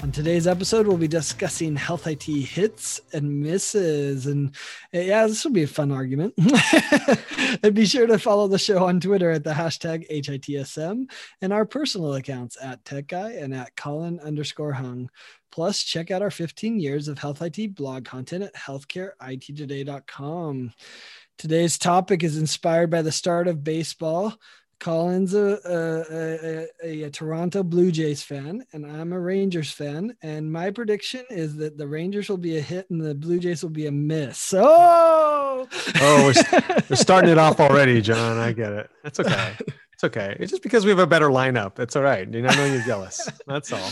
On today's episode, we'll be discussing health IT hits and misses. And uh, yeah, this will be a fun argument. and be sure to follow the show on Twitter at the hashtag HITSM and our personal accounts at Tech Guy and at Colin underscore hung. Plus, check out our 15 years of health IT blog content at healthcareittoday.com. Today's topic is inspired by the start of baseball. Colin's a, a, a, a, Toronto Blue Jays fan, and I'm a Rangers fan. And my prediction is that the Rangers will be a hit and the Blue Jays will be a miss. Oh, oh, we're, we're starting it off already, John. I get it. That's okay. It's okay. It's just because we have a better lineup. That's all right. You know, I know you're jealous. That's all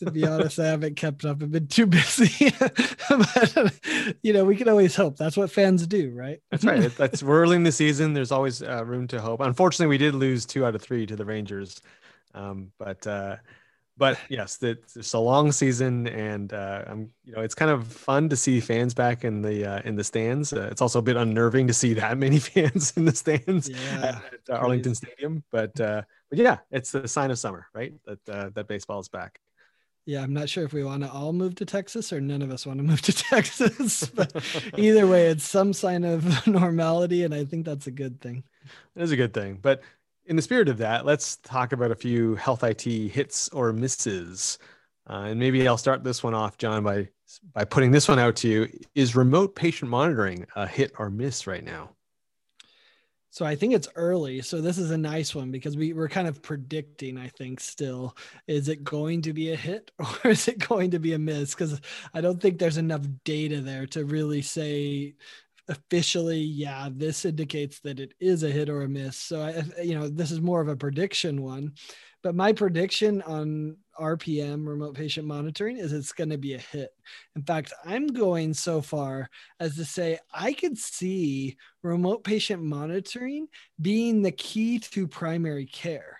to be honest, I haven't kept up. I've been too busy. but you know, we can always hope. That's what fans do, right? That's right. That's we're early in the season. There's always uh, room to hope. Unfortunately, we did lose two out of three to the Rangers, um, but uh, but yes, it's a long season, and uh, I'm you know it's kind of fun to see fans back in the uh, in the stands. Uh, it's also a bit unnerving to see that many fans in the stands yeah, at, at Arlington Stadium. But uh, but yeah, it's the sign of summer, right? That uh, that baseball is back yeah, I'm not sure if we want to all move to Texas or none of us want to move to Texas. but either way, it's some sign of normality, and I think that's a good thing. It is a good thing. But in the spirit of that, let's talk about a few health IT hits or misses. Uh, and maybe I'll start this one off, John, by by putting this one out to you. Is remote patient monitoring a hit or miss right now? So I think it's early. So this is a nice one because we, we're kind of predicting, I think, still. Is it going to be a hit or is it going to be a miss? Because I don't think there's enough data there to really say officially, yeah, this indicates that it is a hit or a miss. So I, you know, this is more of a prediction one. But my prediction on RPM, remote patient monitoring, is it's going to be a hit. In fact, I'm going so far as to say I could see remote patient monitoring being the key to primary care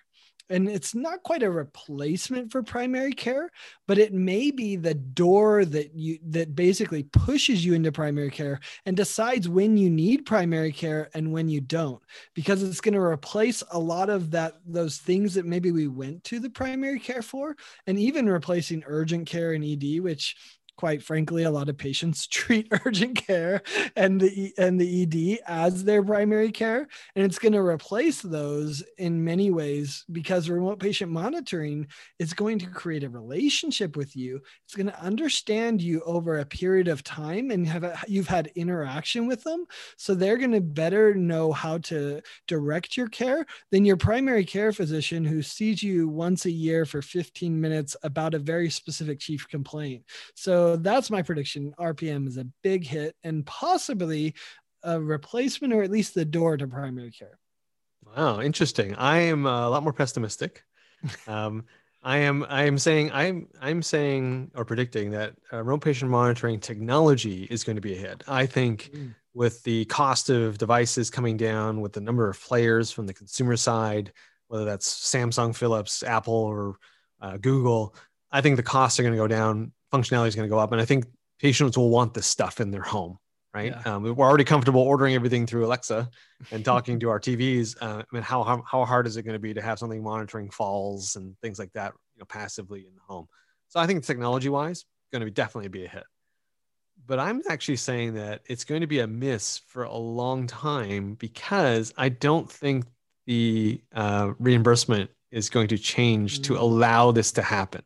and it's not quite a replacement for primary care but it may be the door that you that basically pushes you into primary care and decides when you need primary care and when you don't because it's going to replace a lot of that those things that maybe we went to the primary care for and even replacing urgent care and ed which quite frankly, a lot of patients treat urgent care and the and the ED as their primary care, and it's going to replace those in many ways because remote patient monitoring is going to create a relationship with you. It's going to understand you over a period of time and have a, you've had interaction with them, so they're going to better know how to direct your care than your primary care physician who sees you once a year for 15 minutes about a very specific chief complaint. So that's my prediction. RPM is a big hit and possibly a replacement or at least the door to primary care. Wow, interesting. I am a lot more pessimistic. Um, I am I am saying I'm I'm saying or predicting that uh, remote patient monitoring technology is going to be a hit. I think mm. with the cost of devices coming down, with the number of players from the consumer side, whether that's Samsung, Philips, Apple, or uh, Google, I think the costs are going to go down functionality is going to go up. And I think patients will want this stuff in their home, right? Yeah. Um, we're already comfortable ordering everything through Alexa and talking to our TVs. Uh, I mean, how, how, how hard is it going to be to have something monitoring falls and things like that, you know, passively in the home? So I think technology wise, going to be definitely be a hit. But I'm actually saying that it's going to be a miss for a long time because I don't think the uh, reimbursement is going to change mm-hmm. to mm. allow this to happen.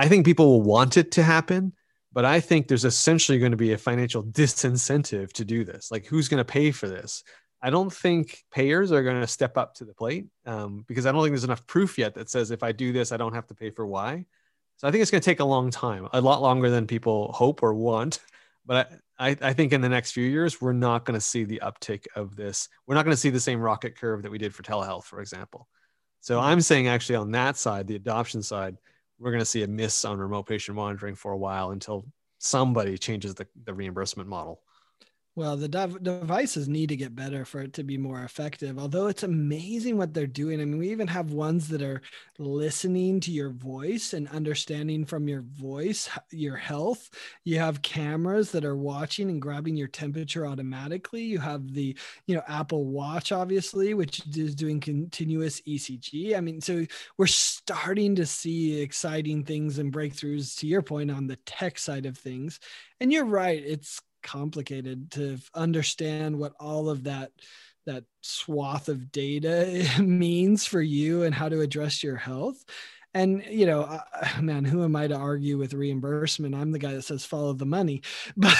I think people will want it to happen, but I think there's essentially going to be a financial disincentive to do this. Like, who's going to pay for this? I don't think payers are going to step up to the plate um, because I don't think there's enough proof yet that says if I do this, I don't have to pay for why. So I think it's going to take a long time, a lot longer than people hope or want. But I, I think in the next few years, we're not going to see the uptick of this. We're not going to see the same rocket curve that we did for telehealth, for example. So I'm saying actually on that side, the adoption side, we're going to see a miss on remote patient monitoring for a while until somebody changes the, the reimbursement model. Well, the dev- devices need to get better for it to be more effective. Although it's amazing what they're doing. I mean, we even have ones that are listening to your voice and understanding from your voice your health. You have cameras that are watching and grabbing your temperature automatically. You have the, you know, Apple Watch, obviously, which is doing continuous ECG. I mean, so we're starting to see exciting things and breakthroughs, to your point, on the tech side of things. And you're right, it's complicated to understand what all of that that swath of data means for you and how to address your health. And you know man who am i to argue with reimbursement? I'm the guy that says follow the money. But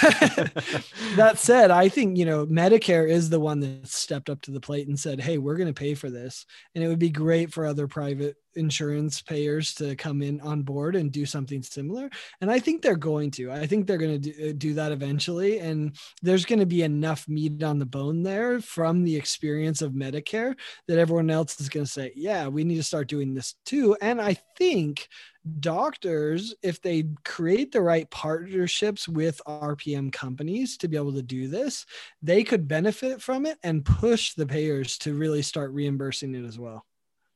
that said i think you know medicare is the one that stepped up to the plate and said hey we're going to pay for this. And it would be great for other private insurance payers to come in on board and do something similar. And i think they're going to. I think they're going to do, uh, do that eventually. And there's going to be enough meat on the bone there from the experience of medicare that everyone else is going to say yeah we need to start doing this too. And i think doctors if they create the right partnerships with rpm companies to be able to do this they could benefit from it and push the payers to really start reimbursing it as well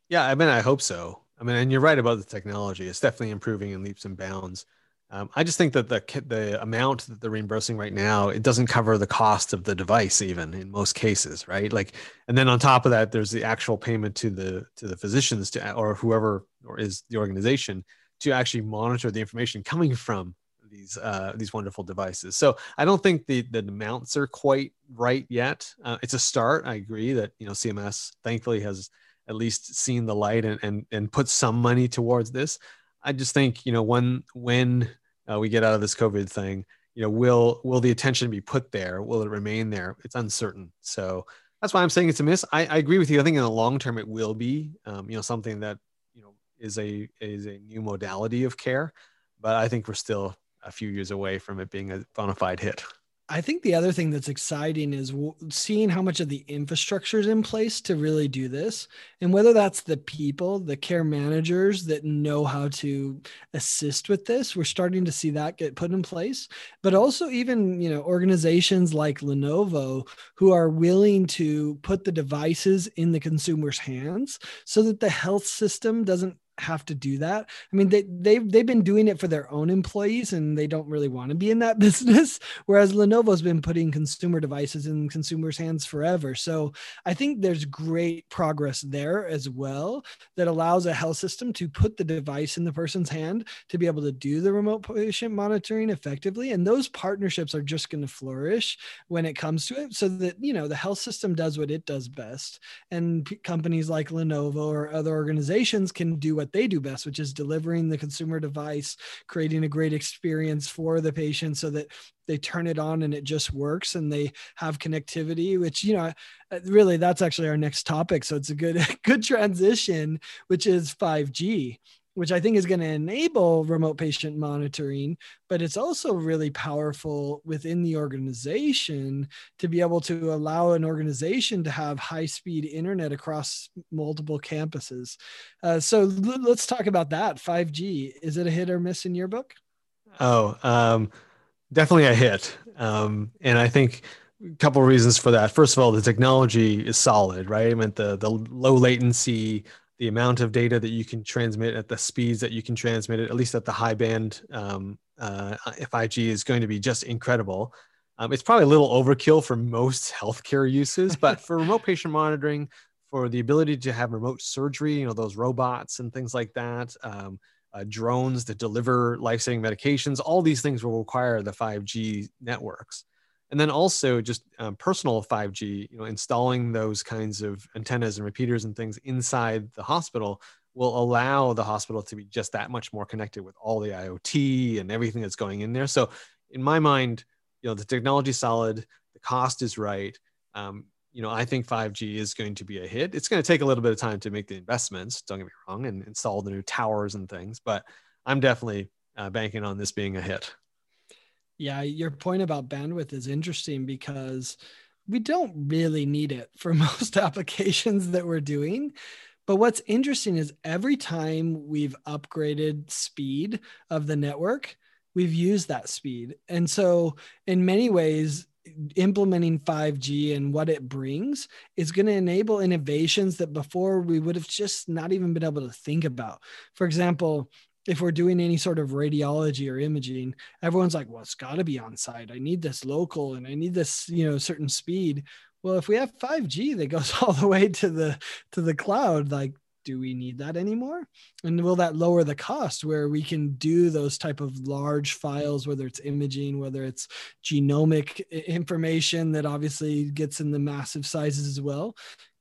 yeah, I mean, I hope so. I mean, and you're right about the technology; it's definitely improving in leaps and bounds. Um, I just think that the the amount that they're reimbursing right now it doesn't cover the cost of the device even in most cases, right? Like, and then on top of that, there's the actual payment to the to the physicians to or whoever or is the organization to actually monitor the information coming from these uh, these wonderful devices. So I don't think the the amounts are quite right yet. Uh, it's a start. I agree that you know CMS thankfully has at least seen the light and and, and put some money towards this. I just think you know when when uh, we get out of this COVID thing, you know, will will the attention be put there? Will it remain there? It's uncertain. So that's why I'm saying it's a miss. I, I agree with you. I think in the long term it will be, um, you know, something that you know is a is a new modality of care, but I think we're still a few years away from it being a bona fide hit. I think the other thing that's exciting is seeing how much of the infrastructure is in place to really do this. And whether that's the people, the care managers that know how to assist with this, we're starting to see that get put in place. But also, even, you know, organizations like Lenovo who are willing to put the devices in the consumer's hands so that the health system doesn't have to do that. I mean, they they've they've been doing it for their own employees, and they don't really want to be in that business. Whereas Lenovo's been putting consumer devices in consumers' hands forever. So I think there's great progress there as well that allows a health system to put the device in the person's hand to be able to do the remote patient monitoring effectively. And those partnerships are just going to flourish when it comes to it, so that you know the health system does what it does best, and p- companies like Lenovo or other organizations can do what what they do best, which is delivering the consumer device, creating a great experience for the patient so that they turn it on and it just works and they have connectivity which you know really that's actually our next topic. So it's a good good transition which is 5g which I think is going to enable remote patient monitoring, but it's also really powerful within the organization to be able to allow an organization to have high speed internet across multiple campuses. Uh, so l- let's talk about that. 5G, is it a hit or miss in your book? Oh, um, definitely a hit. Um, and I think a couple of reasons for that. First of all, the technology is solid, right? I mean, the, the low latency, the amount of data that you can transmit at the speeds that you can transmit it, at least at the high band um, uh, 5G, is going to be just incredible. Um, it's probably a little overkill for most healthcare uses, but for remote patient monitoring, for the ability to have remote surgery, you know, those robots and things like that, um, uh, drones that deliver life-saving medications, all these things will require the 5G networks and then also just um, personal 5G, you know, installing those kinds of antennas and repeaters and things inside the hospital will allow the hospital to be just that much more connected with all the IoT and everything that's going in there. So, in my mind, you know, the technology is solid, the cost is right. Um, you know, I think 5G is going to be a hit. It's going to take a little bit of time to make the investments. Don't get me wrong, and install the new towers and things, but I'm definitely uh, banking on this being a hit. Yeah, your point about bandwidth is interesting because we don't really need it for most applications that we're doing. But what's interesting is every time we've upgraded speed of the network, we've used that speed. And so, in many ways, implementing 5G and what it brings is going to enable innovations that before we would have just not even been able to think about. For example, if we're doing any sort of radiology or imaging, everyone's like, well, it's got to be on site. I need this local and I need this, you know, certain speed. Well, if we have 5G that goes all the way to the to the cloud, like do we need that anymore and will that lower the cost where we can do those type of large files whether it's imaging whether it's genomic information that obviously gets in the massive sizes as well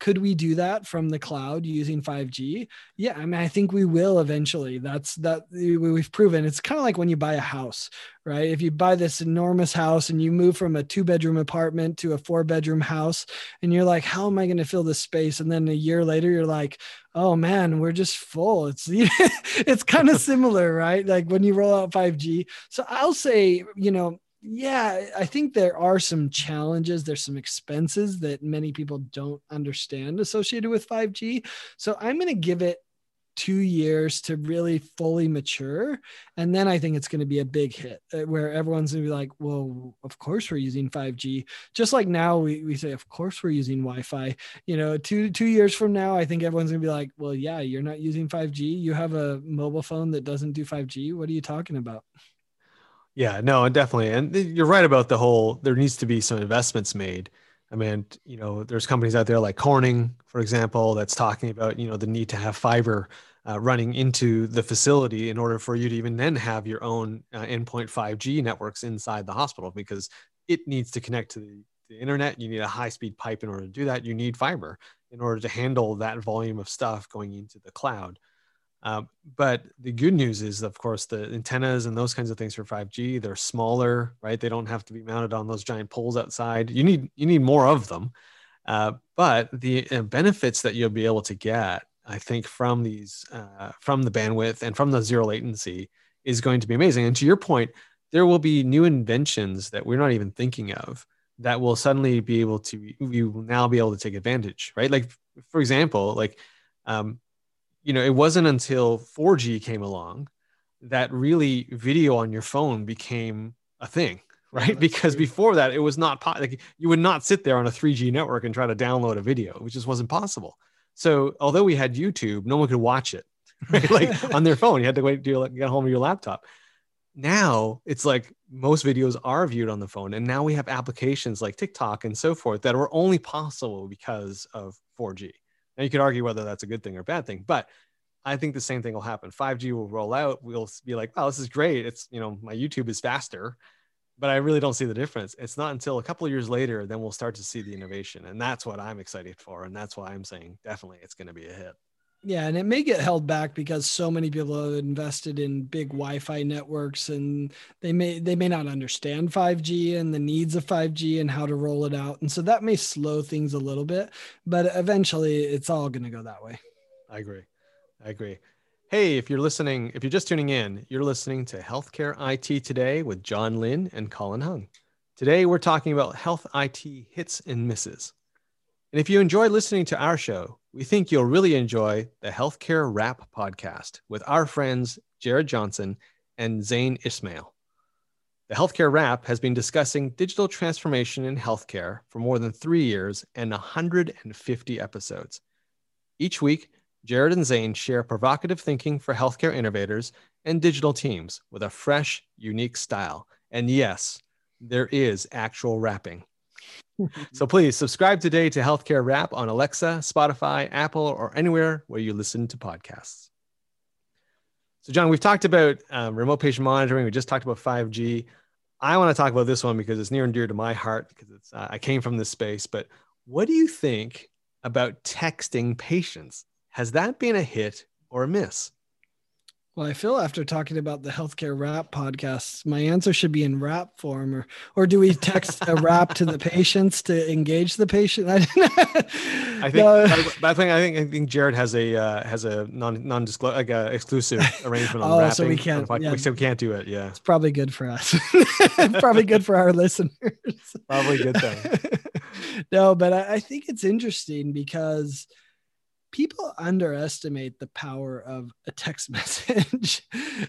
could we do that from the cloud using 5G? Yeah, I mean, I think we will eventually. That's that we've proven. It's kind of like when you buy a house, right? If you buy this enormous house and you move from a two bedroom apartment to a four bedroom house, and you're like, how am I going to fill this space? And then a year later, you're like, oh man, we're just full. It's it's kind of similar, right? Like when you roll out 5G. So I'll say, you know, yeah, I think there are some challenges. There's some expenses that many people don't understand associated with 5G. So I'm going to give it two years to really fully mature. And then I think it's going to be a big hit uh, where everyone's going to be like, well, of course we're using 5G. Just like now we, we say, of course we're using Wi-Fi. You know, two two years from now, I think everyone's going to be like, well, yeah, you're not using 5G. You have a mobile phone that doesn't do 5G. What are you talking about? Yeah, no, definitely. And you're right about the whole there needs to be some investments made. I mean, you know, there's companies out there like Corning, for example, that's talking about, you know, the need to have fiber uh, running into the facility in order for you to even then have your own uh, endpoint 5G networks inside the hospital because it needs to connect to the, the internet. You need a high speed pipe in order to do that. You need fiber in order to handle that volume of stuff going into the cloud. Um, but the good news is, of course, the antennas and those kinds of things for 5G, they're smaller, right? They don't have to be mounted on those giant poles outside. You need you need more of them. Uh, but the uh, benefits that you'll be able to get, I think, from these uh, from the bandwidth and from the zero latency is going to be amazing. And to your point, there will be new inventions that we're not even thinking of that will suddenly be able to you will now be able to take advantage, right? Like for example, like um, you know, it wasn't until 4G came along that really video on your phone became a thing, right? Because true. before that, it was not po- like you would not sit there on a 3G network and try to download a video, which just wasn't possible. So although we had YouTube, no one could watch it, right? like on their phone. You had to wait to get home with your laptop. Now it's like most videos are viewed on the phone, and now we have applications like TikTok and so forth that were only possible because of 4G. Now you could argue whether that's a good thing or a bad thing, but I think the same thing will happen. 5G will roll out. We'll be like, oh, this is great. It's, you know, my YouTube is faster, but I really don't see the difference. It's not until a couple of years later, then we'll start to see the innovation. And that's what I'm excited for. And that's why I'm saying definitely it's going to be a hit. Yeah, and it may get held back because so many people have invested in big Wi-Fi networks, and they may they may not understand 5G and the needs of 5G and how to roll it out, and so that may slow things a little bit. But eventually, it's all going to go that way. I agree. I agree. Hey, if you're listening, if you're just tuning in, you're listening to Healthcare IT Today with John Lynn and Colin Hung. Today, we're talking about health IT hits and misses. And if you enjoy listening to our show, we think you'll really enjoy the Healthcare Wrap podcast with our friends Jared Johnson and Zain Ismail. The Healthcare Wrap has been discussing digital transformation in healthcare for more than three years and 150 episodes. Each week, Jared and Zain share provocative thinking for healthcare innovators and digital teams with a fresh, unique style. And yes, there is actual rapping. so please subscribe today to Healthcare Wrap on Alexa, Spotify, Apple, or anywhere where you listen to podcasts. So, John, we've talked about um, remote patient monitoring. We just talked about 5G. I want to talk about this one because it's near and dear to my heart because it's, uh, I came from this space. But what do you think about texting patients? Has that been a hit or a miss? Well, I feel after talking about the healthcare rap podcasts, my answer should be in rap form, or or do we text a rap to the patients to engage the patient? I, I think no. I think I think I think Jared has a uh, has a non non disclose like a exclusive arrangement on oh, rapping. so we can't. Yeah. We, so we can't do it. Yeah, it's probably good for us. probably good for our listeners. Probably good thing. no, but I, I think it's interesting because people underestimate the power of a text message.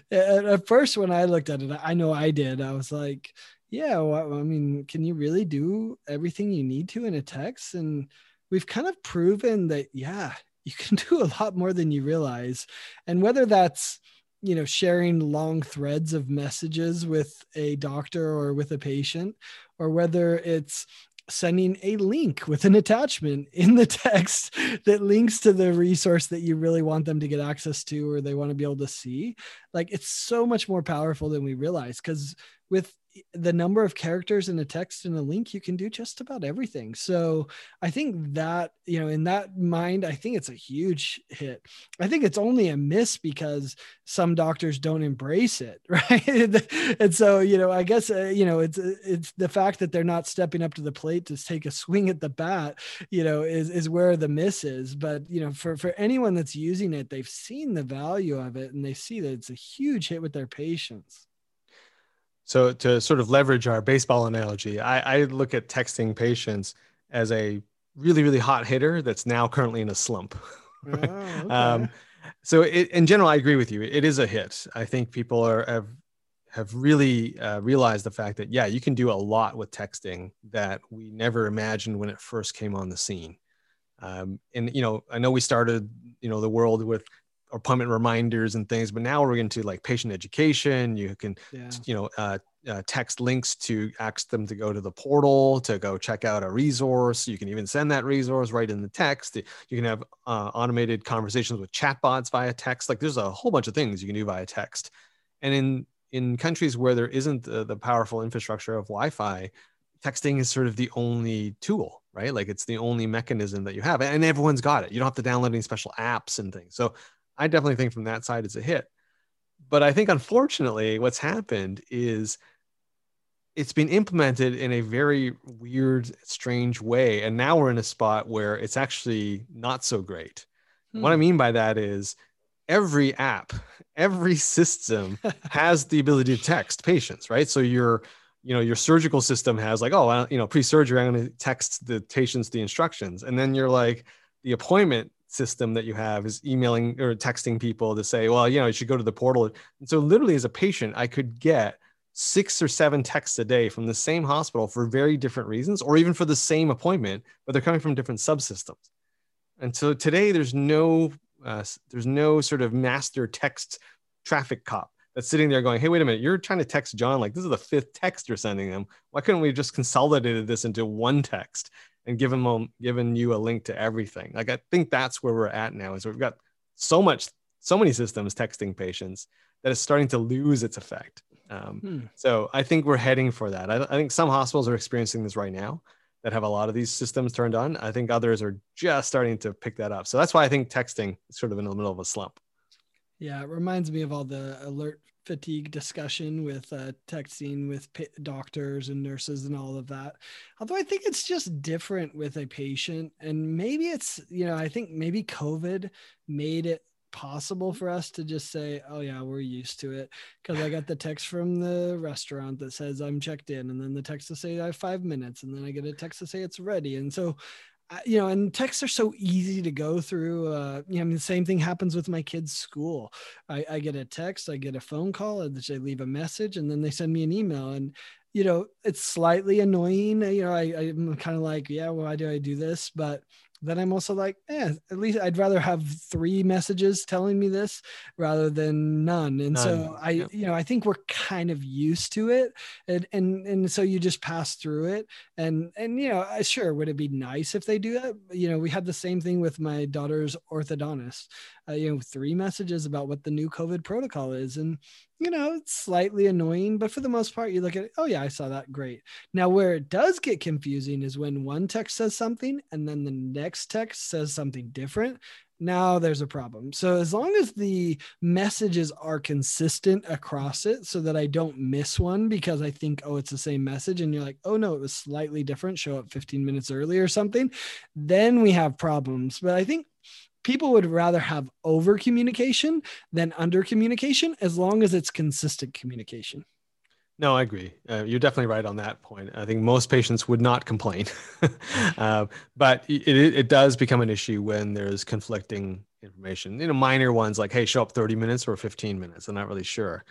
at first, when I looked at it, I know I did. I was like, yeah, well, I mean, can you really do everything you need to in a text? And we've kind of proven that, yeah, you can do a lot more than you realize. And whether that's, you know, sharing long threads of messages with a doctor or with a patient, or whether it's sending a link with an attachment in the text that links to the resource that you really want them to get access to or they want to be able to see. Like it's so much more powerful than we realize because with the number of characters in a text and a link you can do just about everything. So i think that you know in that mind i think it's a huge hit. I think it's only a miss because some doctors don't embrace it right? And so you know i guess uh, you know it's it's the fact that they're not stepping up to the plate to take a swing at the bat you know is is where the miss is. But you know for for anyone that's using it they've seen the value of it and they see that it's a huge hit with their patients so to sort of leverage our baseball analogy, I, I look at texting patients as a really, really hot hitter that's now currently in a slump. Oh, okay. um, so it, in general, I agree with you. It is a hit. I think people are have have really uh, realized the fact that yeah, you can do a lot with texting that we never imagined when it first came on the scene. Um, and you know, I know we started you know the world with appointment reminders and things but now we're into like patient education. You can yeah. you know uh, uh, text links to ask them to go to the portal to go check out a resource. You can even send that resource right in the text. You can have uh, automated conversations with chatbots via text. Like there's a whole bunch of things you can do via text. And in in countries where there isn't the, the powerful infrastructure of wi-fi texting is sort of the only tool right? Like it's the only mechanism that you have and everyone's got it. You don't have to download any special apps and things. So I definitely think from that side it's a hit. But I think unfortunately, what's happened is it's been implemented in a very weird, strange way. And now we're in a spot where it's actually not so great. Hmm. What I hmm. mean by that is every app, every system has the ability to text patients, right? So your, you know, your surgical system has like, oh, you know, pre-surgery, I'm going to text the patients the instructions. And then you're like, the appointment system that you have is emailing or texting people to say, well, you know, you should go to the portal. And so, literally, as a patient, I could get six or seven texts a day from the same hospital for very different reasons, or even for the same appointment, but they're coming from different subsystems. And so today, there's no uh, there's no sort of master text traffic cop that's sitting there going, "Hey, wait a minute, you're trying to text John like this is the fifth text you're sending him. Why couldn't we just consolidated this into one text?" And given them given you a link to everything. Like I think that's where we're at now is we've got so much, so many systems texting patients that it's starting to lose its effect. Um, hmm. So I think we're heading for that. I, I, think some hospitals are experiencing this right now that have a lot of these systems turned on. I think others are just starting to pick that up. So that's why I think texting is sort of in the middle of a slump. Yeah, it reminds me of all the alert fatigue discussion with uh, texting with p- doctors and nurses and all of that. Although I think it's just different with a patient, and maybe it's you know I think maybe COVID made it possible for us to just say, "Oh yeah, we're used to it," because I got the text from the restaurant that says I'm checked in, and then the text to say I have five minutes, and then I get a text to say it's ready, and so you know, and texts are so easy to go through. Uh, you know, I mean, the same thing happens with my kids' school. I, I get a text, I get a phone call, and they leave a message, and then they send me an email. And you know, it's slightly annoying. You know, I, I'm kind of like, yeah, why do I do this? But then I'm also like, eh, at least I'd rather have three messages telling me this rather than none. And none. so I, yep. you know, I think we're kind of used to it, and and and so you just pass through it. And and you know, sure, would it be nice if they do that? You know, we had the same thing with my daughter's orthodontist. Uh, you know, three messages about what the new COVID protocol is, and you know, it's slightly annoying, but for the most part, you look at it, oh, yeah, I saw that. Great. Now, where it does get confusing is when one text says something and then the next text says something different. Now there's a problem. So, as long as the messages are consistent across it so that I don't miss one because I think, oh, it's the same message, and you're like, oh, no, it was slightly different, show up 15 minutes early or something, then we have problems. But I think people would rather have over communication than under communication as long as it's consistent communication. No, I agree. Uh, you're definitely right on that point. I think most patients would not complain, uh, but it, it does become an issue when there's conflicting information. You know, minor ones like, "Hey, show up 30 minutes or 15 minutes." I'm not really sure.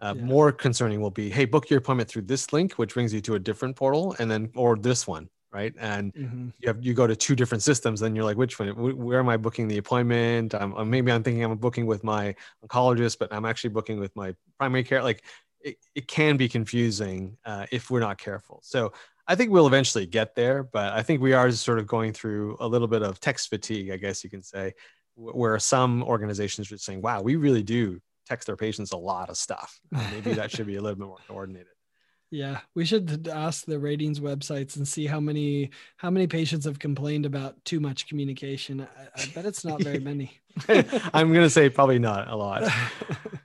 Uh, Yeah. More concerning will be, hey, book your appointment through this link, which brings you to a different portal, and then or this one, right? And Mhm. you have you go to two different systems, then you're like, which one? Where am I booking the appointment? Or maybe I'm thinking I'm booking with my oncologist, but I'm actually booking with my primary care. Like, it, it can be confusing uh, if we're not careful. So I think we'll eventually get there, but I think we are sort of going through a little bit of text fatigue, I guess you can say, where some organizations are saying, wow, we really do text our patients a lot of stuff. Maybe that should be a little bit more coordinated. Yeah, we should ask the ratings websites and see how many how many patients have complained about too much communication. I, I bet it's not very many. I'm going to say probably not a lot.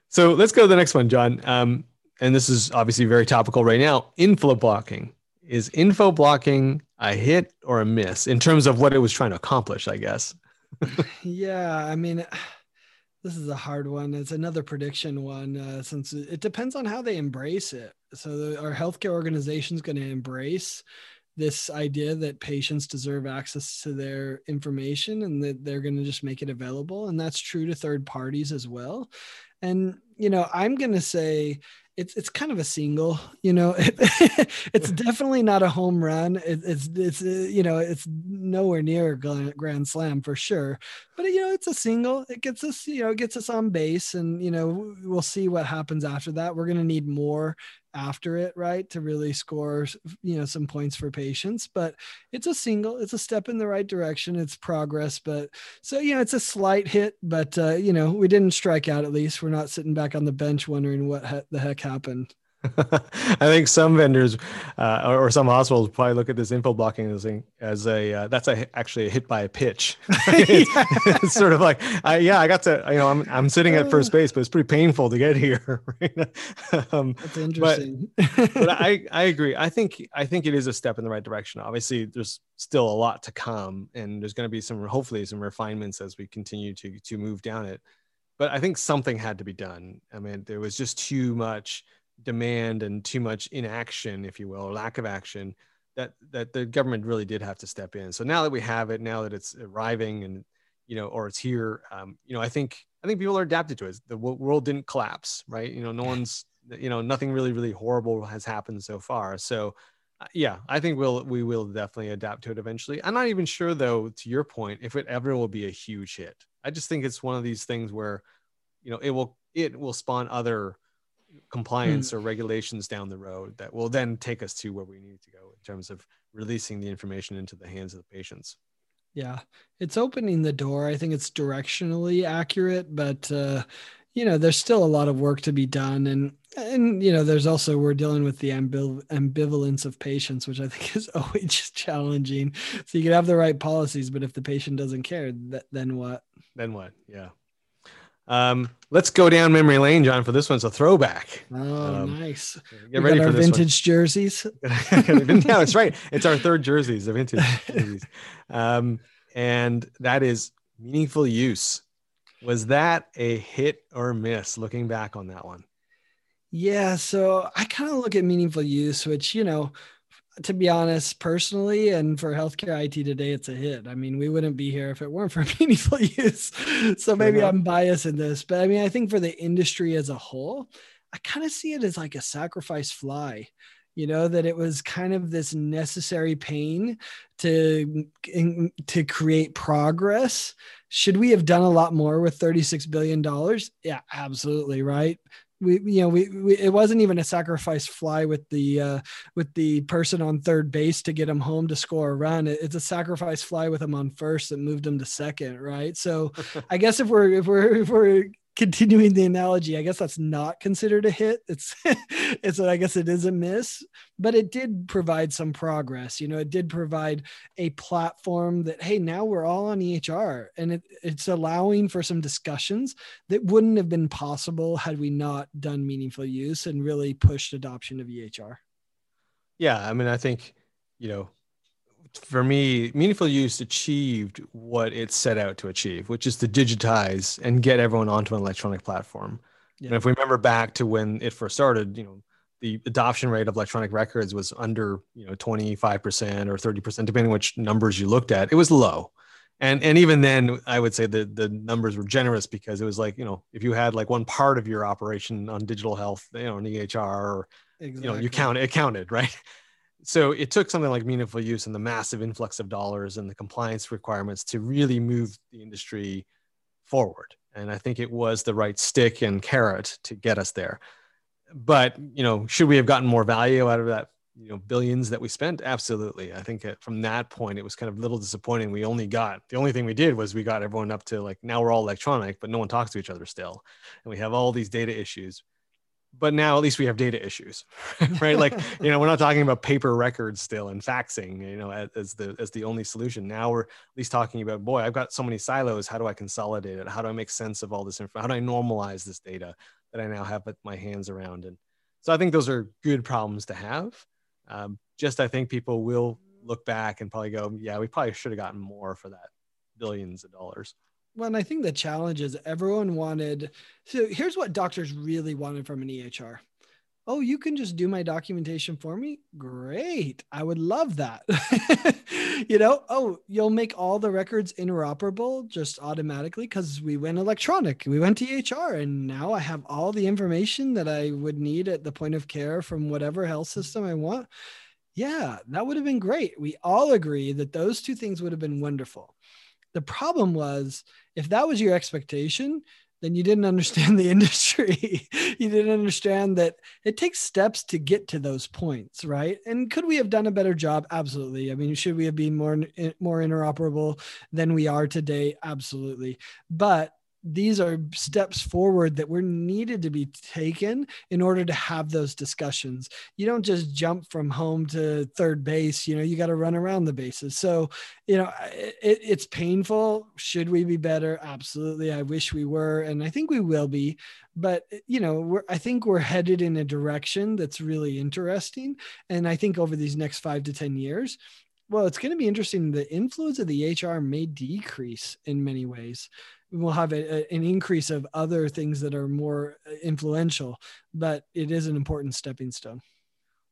So let's go to the next one, John. Um, and this is obviously very topical right now. Info blocking. Is info blocking a hit or a miss in terms of what it was trying to accomplish, I guess? yeah, I mean, this is a hard one. It's another prediction one uh, since it depends on how they embrace it. So, the, our healthcare organization is going to embrace this idea that patients deserve access to their information and that they're going to just make it available. And that's true to third parties as well. And, you know, I'm going to say, it's, it's kind of a single, you know, it's definitely not a home run. It, it's, it's, uh, you know, it's nowhere near a grand, grand slam for sure but you know it's a single it gets us you know it gets us on base and you know we'll see what happens after that we're going to need more after it right to really score you know some points for patients but it's a single it's a step in the right direction it's progress but so you know it's a slight hit but uh, you know we didn't strike out at least we're not sitting back on the bench wondering what he- the heck happened I think some vendors uh, or, or some hospitals probably look at this info blocking as a, as a uh, that's a, actually a hit by a pitch. it's, it's sort of like, I, yeah, I got to, you know, I'm, I'm sitting at first base, but it's pretty painful to get here. Right? um, that's interesting but I, I agree. I think I think it is a step in the right direction. Obviously, there's still a lot to come, and there's going to be some hopefully some refinements as we continue to to move down it. But I think something had to be done. I mean, there was just too much demand and too much inaction, if you will, or lack of action that that the government really did have to step in. So now that we have it, now that it's arriving and you know, or it's here, um, you know, I think I think people are adapted to it. The wo- world didn't collapse, right? You know, no one's you know nothing really really horrible has happened so far. So uh, yeah, I think we'll we will definitely adapt to it eventually. I'm not even sure though, to your point, if it ever will be a huge hit. I just think it's one of these things where, you know, it will it will spawn other compliance or regulations down the road that will then take us to where we need to go in terms of releasing the information into the hands of the patients. Yeah, it's opening the door. I think it's directionally accurate, but uh, you know, there's still a lot of work to be done, and and you know, there's also we're dealing with the ambiv- ambivalence of patients, which I think is always just challenging. So you can have the right policies, but if the patient doesn't care, th- then what? Then what? Yeah. Um, let's go down memory lane, John. For this one's a throwback. Oh, Um, nice. Get We ready for our this one. vintage jerseys. yeah, that's right. It's our third jerseys, the vintage jerseys. Um, and that is meaningful use. Was that a hit or miss looking back on that one? Yeah, so I kind of look at meaningful use, which, you know, to be honest, personally, and for healthcare IT today, it's a hit. I mean, we wouldn't be here if it weren't for meaningful use. So maybe. I'm biased in this, but I mean, I think for the industry as a whole, I kind of see it as like a sacrifice fly. You know that it was kind of this necessary pain to in, to create progress. Should we have done a lot more with 36 billion dollars? Yeah, absolutely, right we you know we, we it wasn't even a sacrifice fly with the uh with the person on third base to get him home to score a run. It- it's a sacrifice fly with him on first that moved him to second right? So i guess if we're if we're if we're continuing the analogy i guess that's not considered a hit it's it's i guess it is a miss but it did provide some progress you know it did provide a platform that hey now we're all on ehr and it, it's allowing for some discussions that wouldn't have been possible had we not done meaningful use and really pushed adoption of EHR. Yeah, I mean, I think, you know, for me, meaningful use achieved what it set out to achieve, which is to digitize and get everyone onto an electronic platform. Yeah. And if we remember back to when it first started, you know, the adoption rate of electronic records was under, you know, 25% or 30%, depending which numbers you looked at. It was low. and and even then i would say the the numbers were generous because it was like you know if you had like one part of your operation on digital health you know an ehr or exactly. you know you count it counted right so it took something like meaningful use and the massive influx of dollars and the compliance requirements to really move the industry forward. And i think it was the right stick and carrot to get us there. But you know should we have gotten more value out of that you know billions that we spent? Absolutely. I think uh, from that point it was kind of a little disappointing. We only got the only thing we did was we got everyone up to like now we're all electronic but no one talks to each other still. And we have all these data issues but now at least we have data issues right? Like you know we're not talking about paper records still and faxing you know as, as the as the only solution. Now we're at least talking about boy i've got so many silos. How do i consolidate it? How do i make sense of all this info? How do i normalize this data that i now have my hands around? And so i think those are good problems to have. Um, just I think people will look back and probably go, yeah, we probably should have gotten more for that billions of dollars. Well, and I think the challenge is everyone wanted. So here's what doctors really wanted from an EHR oh, you can just do my documentation for me? Great. I would love that. you know, oh, you'll make all the records interoperable just automatically because we went electronic. We went to EHR and now I have all the information that I would need at the point of care from whatever health system I want. Yeah, that would have been great. We all agree that those two things would have been wonderful. The problem was if that was your expectation, then you didn't understand the industry. you didn't understand that it takes steps to get to those points, right? And could we have done a better job? Absolutely. I mean, should we have been more more interoperable than we are today? Absolutely. But these are steps forward that were needed to be taken in order to have those discussions. You don't just jump from home to third base, you know, you got to run around the bases. So, you know, it, it's painful. Should we be better? Absolutely. I wish we were. And I think we will be. But, you know, I think we're headed in a direction that's really interesting. And I think over these next five to 10 years, well, it's going to be interesting. The influence of the EHR may decrease in many ways we'll have a, a, an increase of other things that are more uh, influential, but it is an important stepping stone.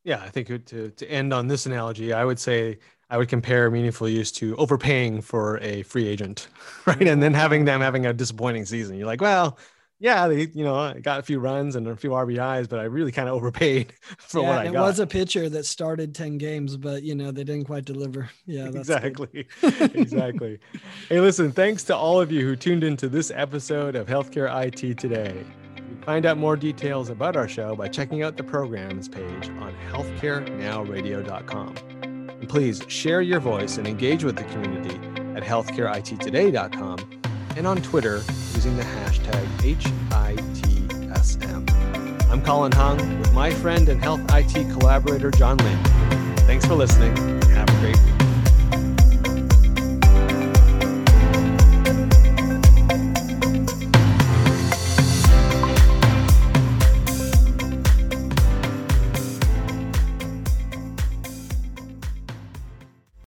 Yeah, I think to, to end on this analogy, I would say I would compare meaningful use to overpaying for a free agent, right? And then having them having a disappointing season. You're like, well, yeah, they, you know, I got a few runs and a few RBIs, but I really kind of overpaid for yeah, what I it got. It was a pitcher that started 10 games, but you know, they didn't quite deliver. Yeah, exactly. exactly. Hey, listen, thanks to all of you who tuned into this episode of Healthcare IT Today. You find out more details about our show by checking out the programs page on healthcarenowradio.com. And please share your voice and engage with the community at healthcareittoday.com and on Twitter using the hashtag HITSM. I'm Colin Hung with my friend and health IT collaborator John Lynn. Thanks for listening. Have a great